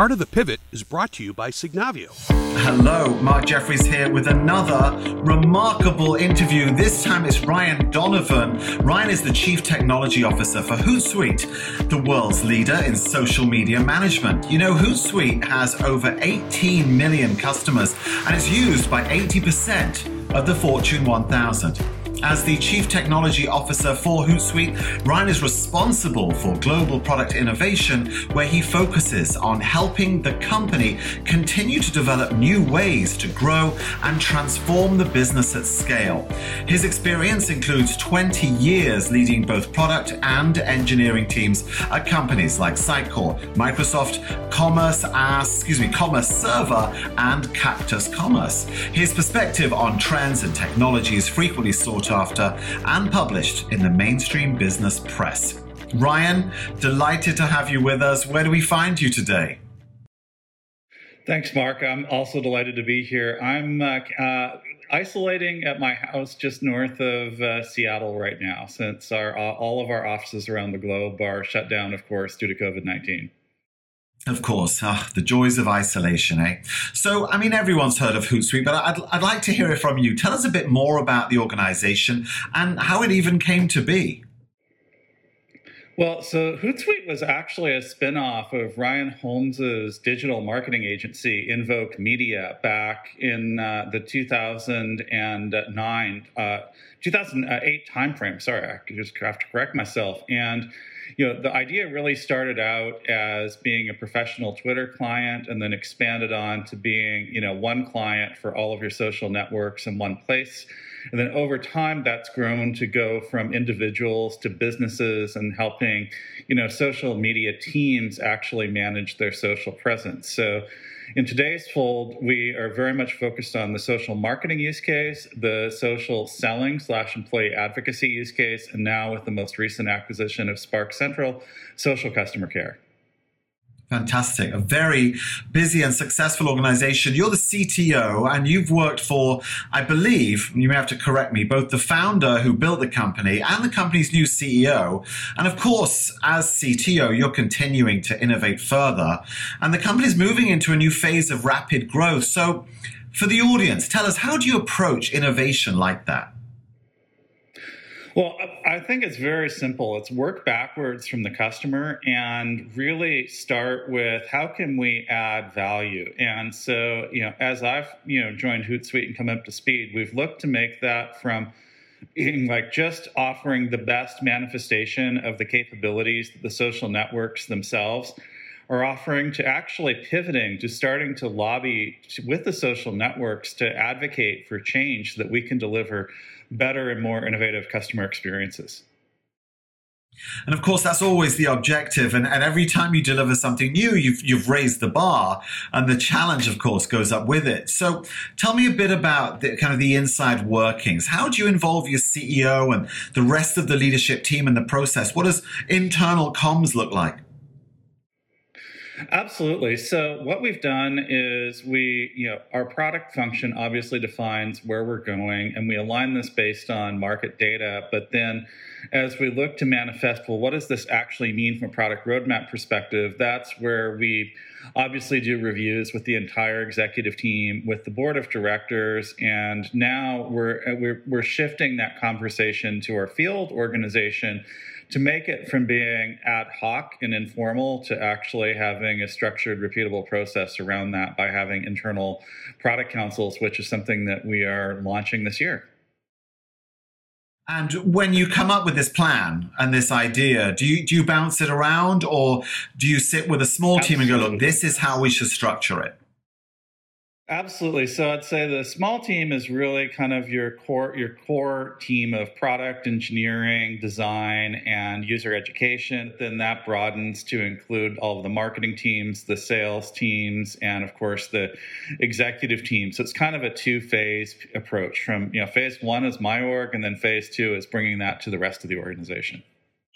Art of the Pivot is brought to you by Signavio. Hello, Mark Jeffries here with another remarkable interview. This time it's Ryan Donovan. Ryan is the Chief Technology Officer for Hootsuite, the world's leader in social media management. You know, Hootsuite has over 18 million customers and is used by 80% of the Fortune 1000. As the Chief Technology Officer for Hootsuite, Ryan is responsible for global product innovation, where he focuses on helping the company continue to develop new ways to grow and transform the business at scale. His experience includes 20 years leading both product and engineering teams at companies like Sitecore, Microsoft, Commerce, uh, excuse me, Commerce Server, and Cactus Commerce. His perspective on trends and technology is frequently sought after and published in the mainstream business press. Ryan, delighted to have you with us. Where do we find you today? Thanks, Mark. I'm also delighted to be here. I'm uh, uh, isolating at my house just north of uh, Seattle right now, since our, all of our offices around the globe are shut down, of course, due to COVID 19. Of course, uh, the joys of isolation, eh? So, I mean, everyone's heard of Hootsuite, but I'd, I'd like to hear it from you. Tell us a bit more about the organization and how it even came to be. Well, so Hootsuite was actually a spinoff of Ryan Holmes's digital marketing agency, Invoke Media, back in uh, the 2009, uh, 2008 timeframe. Sorry, I just have to correct myself. And you know, the idea really started out as being a professional Twitter client and then expanded on to being, you know, one client for all of your social networks in one place. And then over time, that's grown to go from individuals to businesses and helping, you know, social media teams actually manage their social presence. So in today's fold, we are very much focused on the social marketing use case, the social selling slash employee advocacy use case, and now with the most recent acquisition of Sparkcentral, social customer care. Fantastic. A very busy and successful organization. You're the CTO and you've worked for, I believe, you may have to correct me, both the founder who built the company and the company's new CEO. And of course, as CTO, you're continuing to innovate further. And the company's moving into a new phase of rapid growth. So for the audience, tell us, how do you approach innovation like that? Well, I think it's very simple. It's work backwards from the customer and really start with how can we add value. And so, you know, as I've you know joined Hootsuite and come up to speed, we've looked to make that from like just offering the best manifestation of the capabilities that the social networks themselves are offering to actually pivoting to starting to lobby with the social networks to advocate for change that we can deliver better and more innovative customer experiences. And of course, that's always the objective. And, and every time you deliver something new, you've, you've raised the bar, and the challenge, of course, goes up with it. So, tell me a bit about the kind of the inside workings. How do you involve your CEO and the rest of the leadership team in the process? What does internal comms look like? Absolutely. So what we've done is we, you know, our product function obviously defines where we're going and we align this based on market data, but then as we look to manifest, well, what does this actually mean from a product roadmap perspective? That's where we obviously do reviews with the entire executive team, with the board of directors, and now we're we're, we're shifting that conversation to our field organization to make it from being ad hoc and informal to actually having a structured, repeatable process around that by having internal product councils, which is something that we are launching this year. And when you come up with this plan and this idea, do you do you bounce it around or do you sit with a small Absolutely. team and go, look, this is how we should structure it? Absolutely. So I'd say the small team is really kind of your core your core team of product engineering, design, and user education. Then that broadens to include all of the marketing teams, the sales teams, and of course the executive team. So it's kind of a two-phase approach. From you know, phase one is my org, and then phase two is bringing that to the rest of the organization.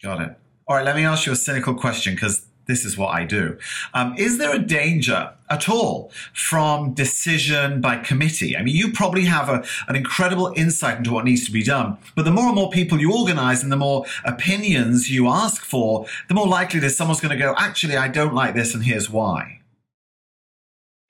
Got it. All right, let me ask you a cynical question because this is what I do. Um, is there a danger at all from decision by committee? I mean, you probably have a, an incredible insight into what needs to be done, but the more and more people you organize and the more opinions you ask for, the more likely that someone's going to go, actually, I don't like this and here's why.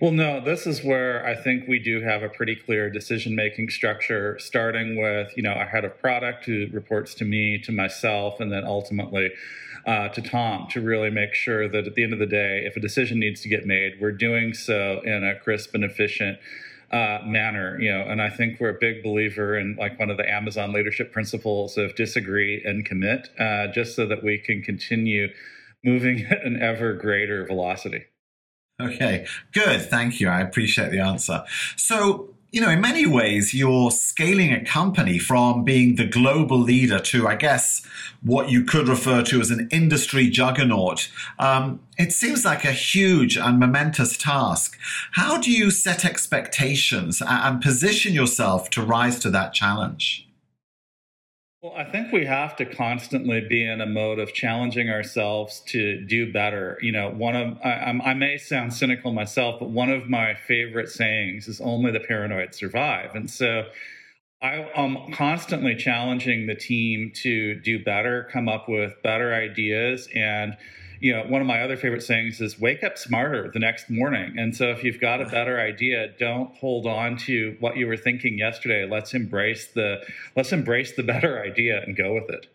Well, no, this is where I think we do have a pretty clear decision making structure, starting with, you know, a head of product who reports to me, to myself, and then ultimately uh, to Tom to really make sure that at the end of the day, if a decision needs to get made, we're doing so in a crisp and efficient uh, manner, you know, and I think we're a big believer in like one of the Amazon leadership principles of disagree and commit, uh, just so that we can continue moving at an ever greater velocity. Okay, good. Thank you. I appreciate the answer. So, you know, in many ways, you're scaling a company from being the global leader to, I guess, what you could refer to as an industry juggernaut. Um, it seems like a huge and momentous task. How do you set expectations and position yourself to rise to that challenge? Well, I think we have to constantly be in a mode of challenging ourselves to do better. You know, one of I, I, may sound cynical myself, but one of my favorite sayings is "Only the paranoid survive," and so I am constantly challenging the team to do better, come up with better ideas, and you know, one of my other favorite sayings is wake up smarter the next morning. And so if you've got a better idea, don't hold on to what you were thinking yesterday. Let's embrace the let's embrace the better idea and go with it.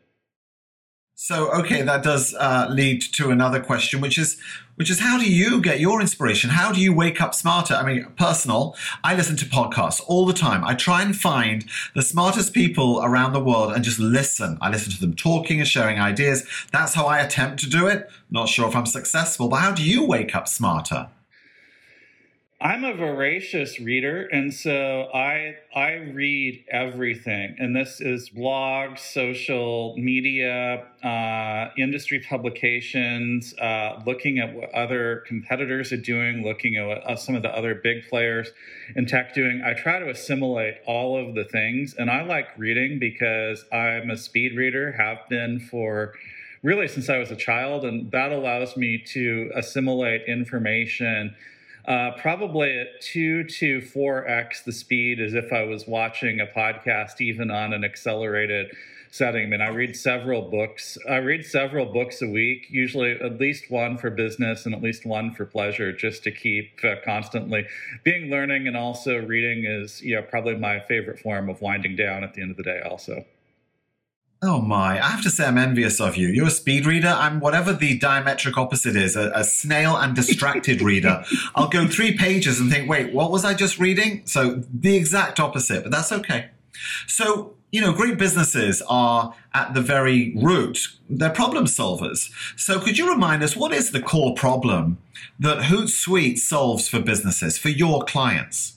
So, okay, that does uh, lead to another question, which is, which is, how do you get your inspiration? How do you wake up smarter? I mean, personal. I listen to podcasts all the time. I try and find the smartest people around the world and just listen. I listen to them talking and sharing ideas. That's how I attempt to do it. Not sure if I'm successful, but how do you wake up smarter? I'm a voracious reader, and so I I read everything, and this is blogs, social media, uh, industry publications, uh, looking at what other competitors are doing, looking at what uh, some of the other big players in tech doing. I try to assimilate all of the things, and I like reading because I'm a speed reader, have been for really since I was a child, and that allows me to assimilate information uh, probably at two to four x the speed as if I was watching a podcast, even on an accelerated setting. I mean, I read several books. I read several books a week, usually at least one for business and at least one for pleasure, just to keep uh, constantly being learning. And also, reading is you know probably my favorite form of winding down at the end of the day. Also. Oh my, I have to say I'm envious of you. You're a speed reader. I'm whatever the diametric opposite is, a, a snail and distracted reader. I'll go three pages and think, wait, what was I just reading? So the exact opposite, but that's okay. So, you know, great businesses are at the very root, they're problem solvers. So could you remind us what is the core problem that Hootsuite solves for businesses, for your clients?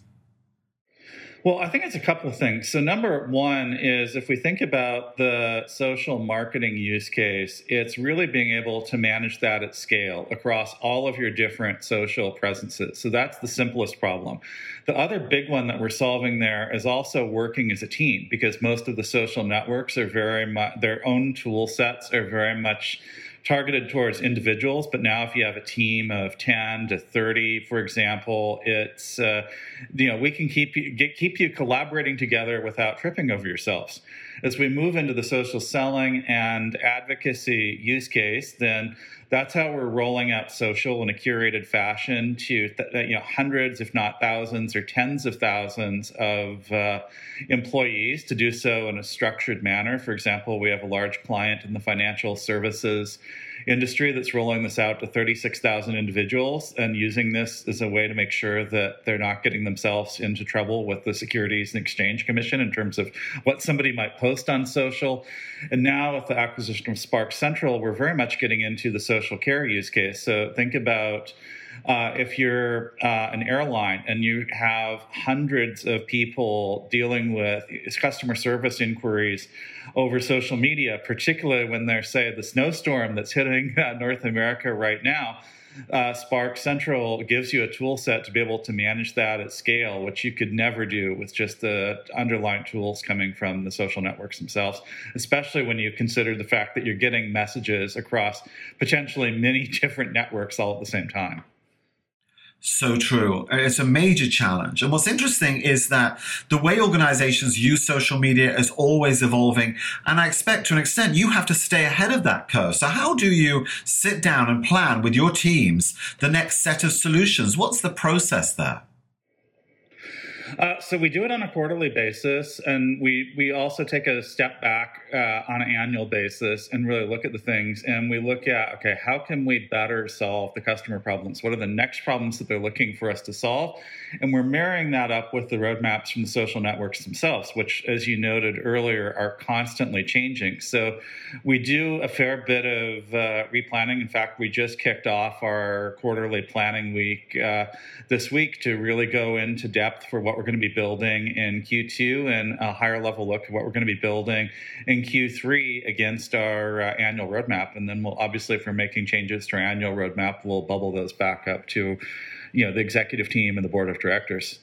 Well, I think it's a couple of things. So, number one is if we think about the social marketing use case, it's really being able to manage that at scale across all of your different social presences. So, that's the simplest problem. The other big one that we're solving there is also working as a team because most of the social networks are very much, their own tool sets are very much targeted towards individuals, but now if you have a team of 10 to 30, for example, it's, uh, you know, we can keep you, get, keep you collaborating together without tripping over yourselves. As we move into the social selling and advocacy use case, then that's how we're rolling out social in a curated fashion to th- you know hundreds, if not thousands, or tens of thousands of uh, employees to do so in a structured manner. For example, we have a large client in the financial services industry that's rolling this out to 36,000 individuals and using this as a way to make sure that they're not getting themselves into trouble with the Securities and Exchange Commission in terms of what somebody might post on social. And now with the acquisition of Sparkcentral, we're very much getting into the social care use case. So think about uh, if you're uh, an airline and you have hundreds of people dealing with customer service inquiries over social media, particularly when there's, say, the snowstorm that's hitting uh, North America right now. Uh, Sparkcentral gives you a tool set to be able to manage that at scale, which you could never do with just the underlying tools coming from the social networks themselves, especially when you consider the fact that you're getting messages across potentially many different networks all at the same time. So true. It's a major challenge. And what's interesting is that the way organizations use social media is always evolving. And I expect to an extent you have to stay ahead of that curve. So, how do you sit down and plan with your teams the next set of solutions? What's the process there? Uh, so we do it on a quarterly basis, and we we also take a step back uh, on an annual basis and really look at the things. And we look at okay, how can we better solve the customer problems? What are the next problems that they're looking for us to solve? And we're marrying that up with the roadmaps from the social networks themselves, which, as you noted earlier, are constantly changing. So we do a fair bit of uh, replanning. In fact, we just kicked off our quarterly planning week uh, this week to really go into depth for what we're going to be building in Q2 and a higher level look at what we're going to be building in Q3 against our uh, annual roadmap. And then we'll obviously, if we're making changes to our annual roadmap, we'll bubble those back up to you know the executive team and the board of directors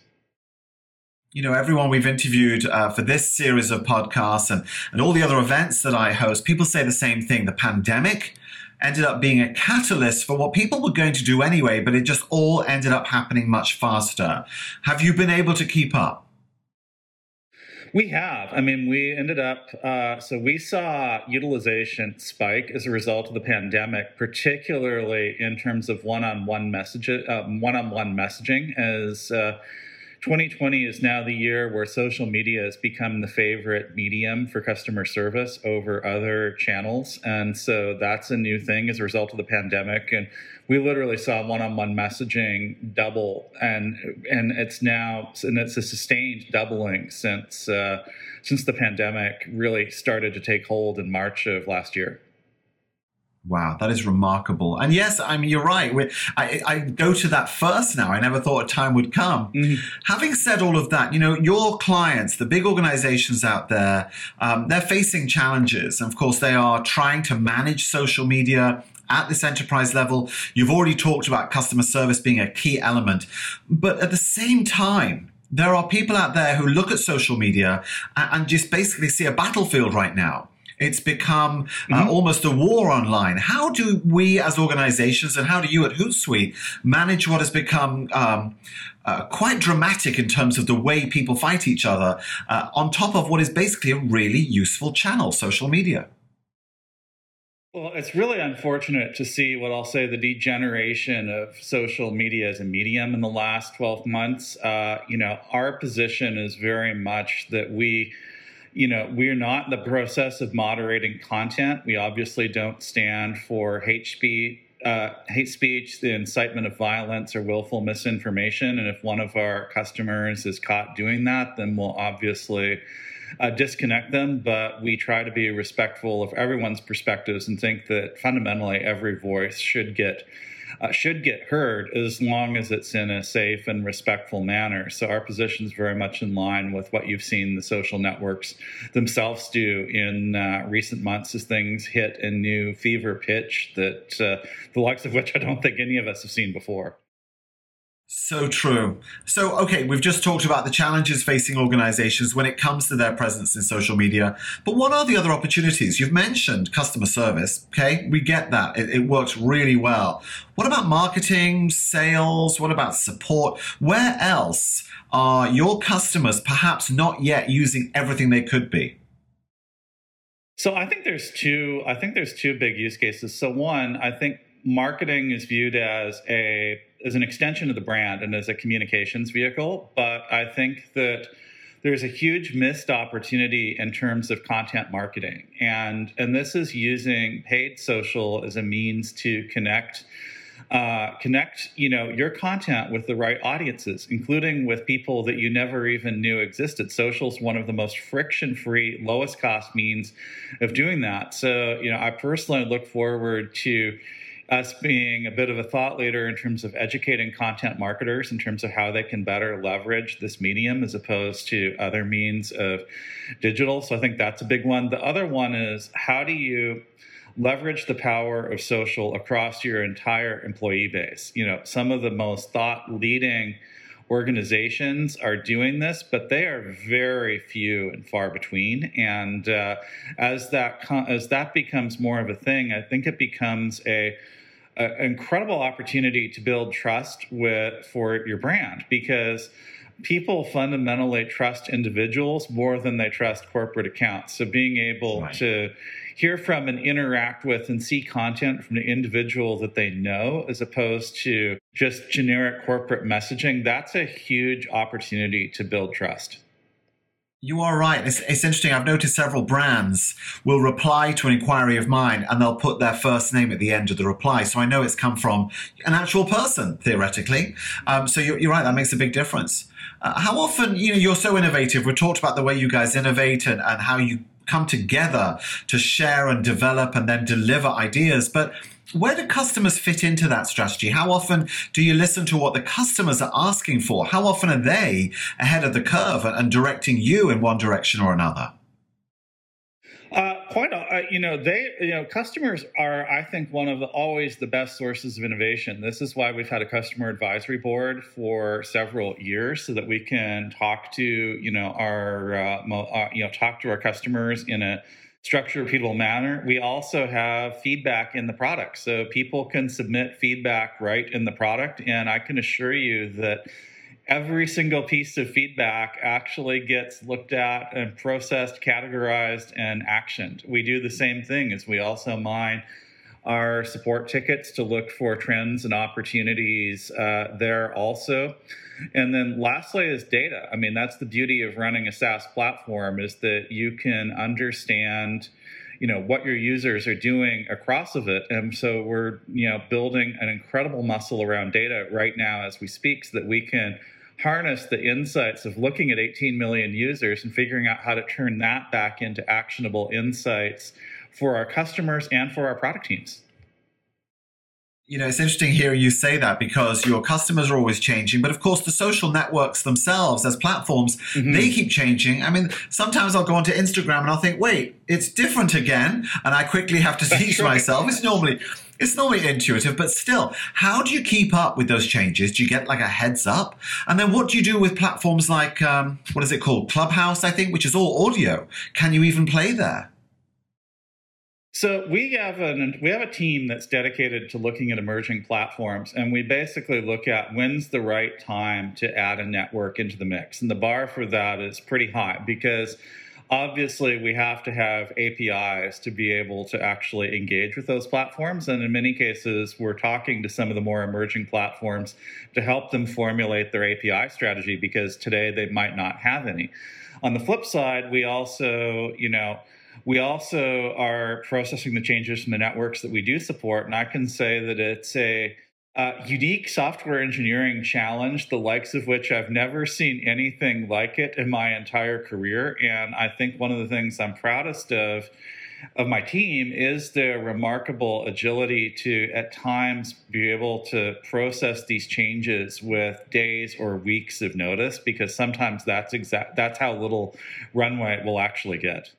you know, everyone we've interviewed uh, for this series of podcasts and, and all the other events that I host, people say the same thing. The pandemic ended up being a catalyst for what people were going to do anyway, but it just all ended up happening much faster. Have you been able to keep up? We have. I mean, we ended up, uh, so we saw utilization spike as a result of the pandemic, particularly in terms of one on one message, one on one messaging, as uh, 2020 is now the year where social media has become the favorite medium for customer service over other channels. And so that's a new thing as a result of the pandemic. And we literally saw one-on-one messaging double and and it's now and it's a sustained doubling since uh, since the pandemic really started to take hold in March of last year. Wow, that is remarkable. And yes, I mean, you're right. I, I, go to that first now. I never thought a time would come. Mm-hmm. Having said all of that, you know, your clients, the big organizations out there, um, they're facing challenges. And of course, they are trying to manage social media at this enterprise level. You've already talked about customer service being a key element. But at the same time, there are people out there who look at social media and just basically see a battlefield right now it's become uh, mm-hmm. almost a war online. How do we as organizations and how do you at Hootsuite manage what has become um, uh, quite dramatic in terms of the way people fight each other uh, on top of what is basically a really useful channel, social media? Well, it's really unfortunate to see what I'll say the degeneration of social media as a medium in the last 12 months. Uh, you know, our position is very much that we you know, we're not in the process of moderating content. We obviously don't stand for hate speech, uh, hate speech, the incitement of violence, or willful misinformation. And if one of our customers is caught doing that, then we'll obviously uh, disconnect them. But we try to be respectful of everyone's perspectives and think that fundamentally every voice should get uh, should get heard as long as it's in a safe and respectful manner. So our position is very much in line with what you've seen the social networks themselves do in uh, recent months as things hit a new fever pitch that uh, the likes of which I don't think any of us have seen before. So true. So, okay, we've just talked about the challenges facing organizations when it comes to their presence in social media. But what are the other opportunities? You've mentioned customer service. Okay, we get that. It, it works really well. What about marketing, sales? What about support? Where else are your customers perhaps not yet using everything they could be? So I think there's two I think there's two big use cases. So one, I think marketing is viewed as a as an extension of the brand and as a communications vehicle. But I think that there's a huge missed opportunity in terms of content marketing. And, and this is using paid social as a means to connect uh, connect you know your content with the right audiences including with people that you never even knew existed social is one of the most friction free lowest cost means of doing that so you know i personally look forward to us being a bit of a thought leader in terms of educating content marketers in terms of how they can better leverage this medium as opposed to other means of digital. So I think that's a big one. The other one is how do you leverage the power of social across your entire employee base? You know, some of the most thought leading organizations are doing this, but they are very few and far between. And uh, as that as that becomes more of a thing, I think it becomes a an incredible opportunity to build trust with for your brand because people fundamentally trust individuals more than they trust corporate accounts. So being able right. to hear from and interact with and see content from the individual that they know as opposed to just generic corporate messaging, that's a huge opportunity to build trust. You are right. It's, it's, interesting. I've noticed several brands will reply to an inquiry of mine and they'll put their first name at the end of the reply. So I know it's come from an actual person, theoretically. Um, so you're, you're, right. That makes a big difference. Uh, how often, you know, you're so innovative. We talked about the way you guys innovate and, and how you come together to share and develop and then deliver ideas. But where do customers fit into that strategy? How often do you listen to what the customers are asking for? How often are they ahead of the curve and directing you in one direction or another? Uh, quite, uh, you know, they, you know, customers are, I think, one of the always the best sources of innovation. This is why we've had a customer advisory board for several years, so that we can talk to, you know, our, uh, uh you know, talk to our customers in a structured, repeatable manner. We also have feedback in the product, so people can submit feedback right in the product, and I can assure you that every single piece of feedback actually gets looked at and processed, categorized, and actioned. We do the same thing as we also mine our support tickets to look for trends and opportunities uh, there also. And then lastly is data. I mean, that's the beauty of running a SaaS platform is that you can understand you know what your users are doing across of it and so we're you know building an incredible muscle around data right now as we speak so that we can harness the insights of looking at 18 million users and figuring out how to turn that back into actionable insights for our customers and for our product teams. You know, it's interesting hearing you say that because your customers are always changing. But of course, the social networks themselves as platforms, mm-hmm. they keep changing. I mean, sometimes I'll go onto Instagram and I'll think, wait, it's different again. And I quickly have to teach right. myself. It's normally it's normally intuitive, but still, how do you keep up with those changes? Do you get like a heads up? And then what do you do with platforms like, um, what is it called? Clubhouse, I think, which is all audio. Can you even play there? So we have an we have a team that's dedicated to looking at emerging platforms, and we basically look at when's the right time to add a network into the mix. And the bar for that is pretty high because Obviously, we have to have APIs to be able to actually engage with those platforms. And in many cases, we're talking to some of the more emerging platforms to help them formulate their API strategy because today they might not have any. On the flip side, we also, you know, we also are processing the changes from the networks that we do support. And I can say that it's a uh, unique software engineering challenge, the likes of which I've never seen anything like it in my entire career. And I think one of the things I'm proudest of of my team is their remarkable agility to at times be able to process these changes with days or weeks of notice because sometimes that's exact that's how little runway it will actually get.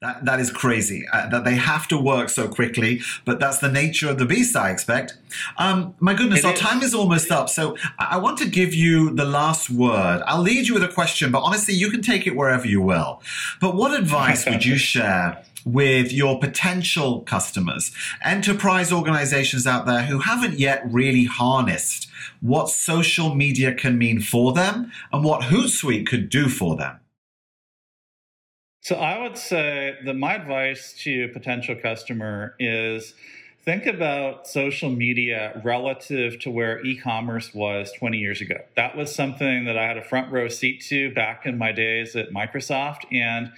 That, that is crazy uh, that they have to work so quickly, but that's the nature of the beast, I expect. Um, my goodness, it our is. time is almost up. So I want to give you the last word. I'll lead you with a question, but honestly, you can take it wherever you will. But what advice would you share with your potential customers, enterprise organizations out there who haven't yet really harnessed what social media can mean for them and what Hootsuite could do for them? So I would say that my advice to a potential customer is think about social media relative to where e-commerce was 20 years ago. That was something that I had a front row seat to back in my days at Microsoft and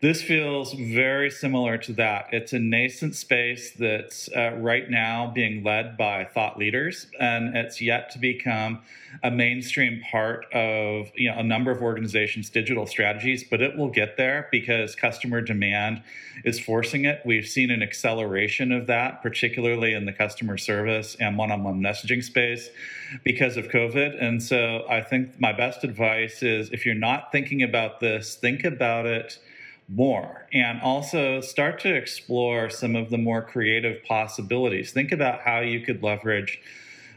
this feels very similar to that. It's a nascent space that's uh, right now being led by thought leaders, and it's yet to become a mainstream part of you know a number of organizations' digital strategies. But it will get there because customer demand is forcing it. We've seen an acceleration of that, particularly in the customer service and one-on-one messaging space, because of COVID. And so, I think my best advice is if you're not thinking about this, think about it more and also start to explore some of the more creative possibilities. Think about how you could leverage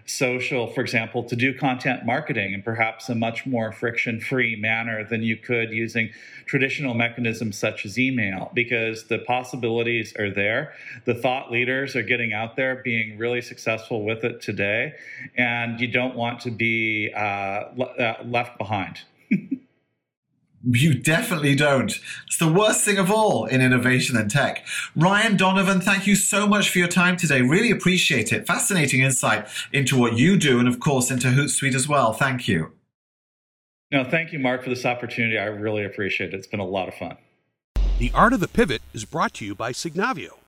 social, for example, to do content marketing in perhaps a much more friction free manner than you could using traditional mechanisms such as email because the possibilities are there. The thought leaders are getting out there being really successful with it today, and you don't want to be uh, uh, left behind. You definitely don't. It's the worst thing of all in innovation and tech. Ryan Donovan, thank you so much for your time today. Really appreciate it. Fascinating insight into what you do and, of course, into Hootsuite as well. Thank you. No, thank you, Mark, for this opportunity. I really appreciate it. It's been a lot of fun. The Art of the Pivot is brought to you by Signavio.